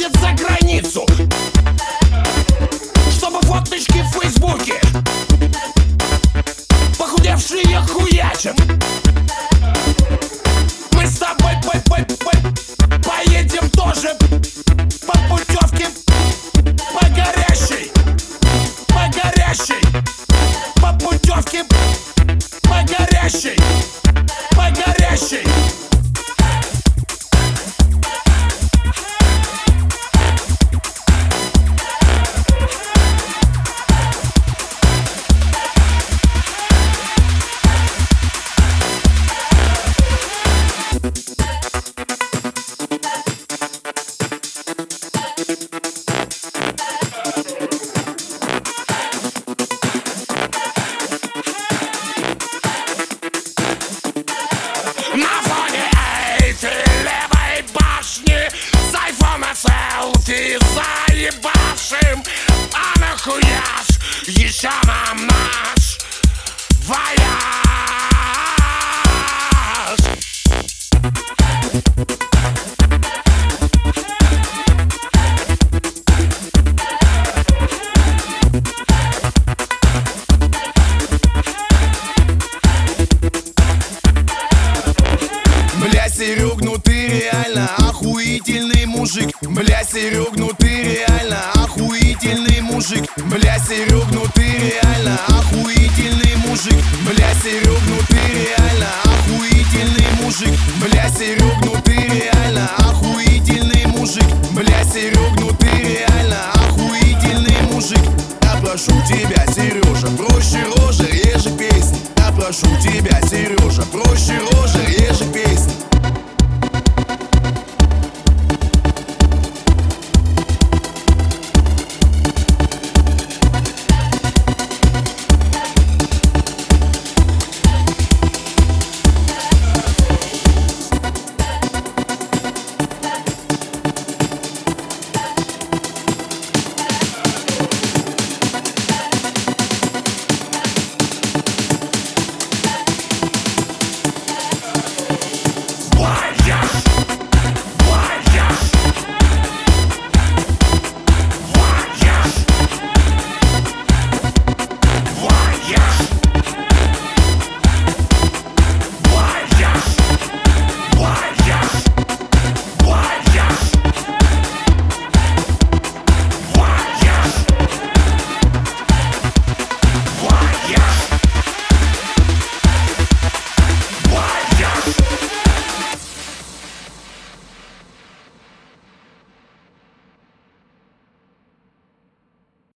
ездит за границу Чтобы фоточки в фейсбуке Похудевшие хуячим. Мы с тобой по -по -по поедем тоже По путевке По горящей По горящей По путевке По горящей ебашим А нахуя ж еще нам наш вояж мужик. Бля, Серег, ну ты реально охуительный мужик. Бля, Серег, ну ты реально охуительный мужик. Бля, Серег, ну ты реально охуительный мужик. Бля, Серег, ну ты реально охуительный мужик. Бля, Серег, ну ты реально охуительный мужик. Я прошу тебя, Сережа, проще рожа, реже песни. Я прошу тебя, Сережа, проще рожа, реже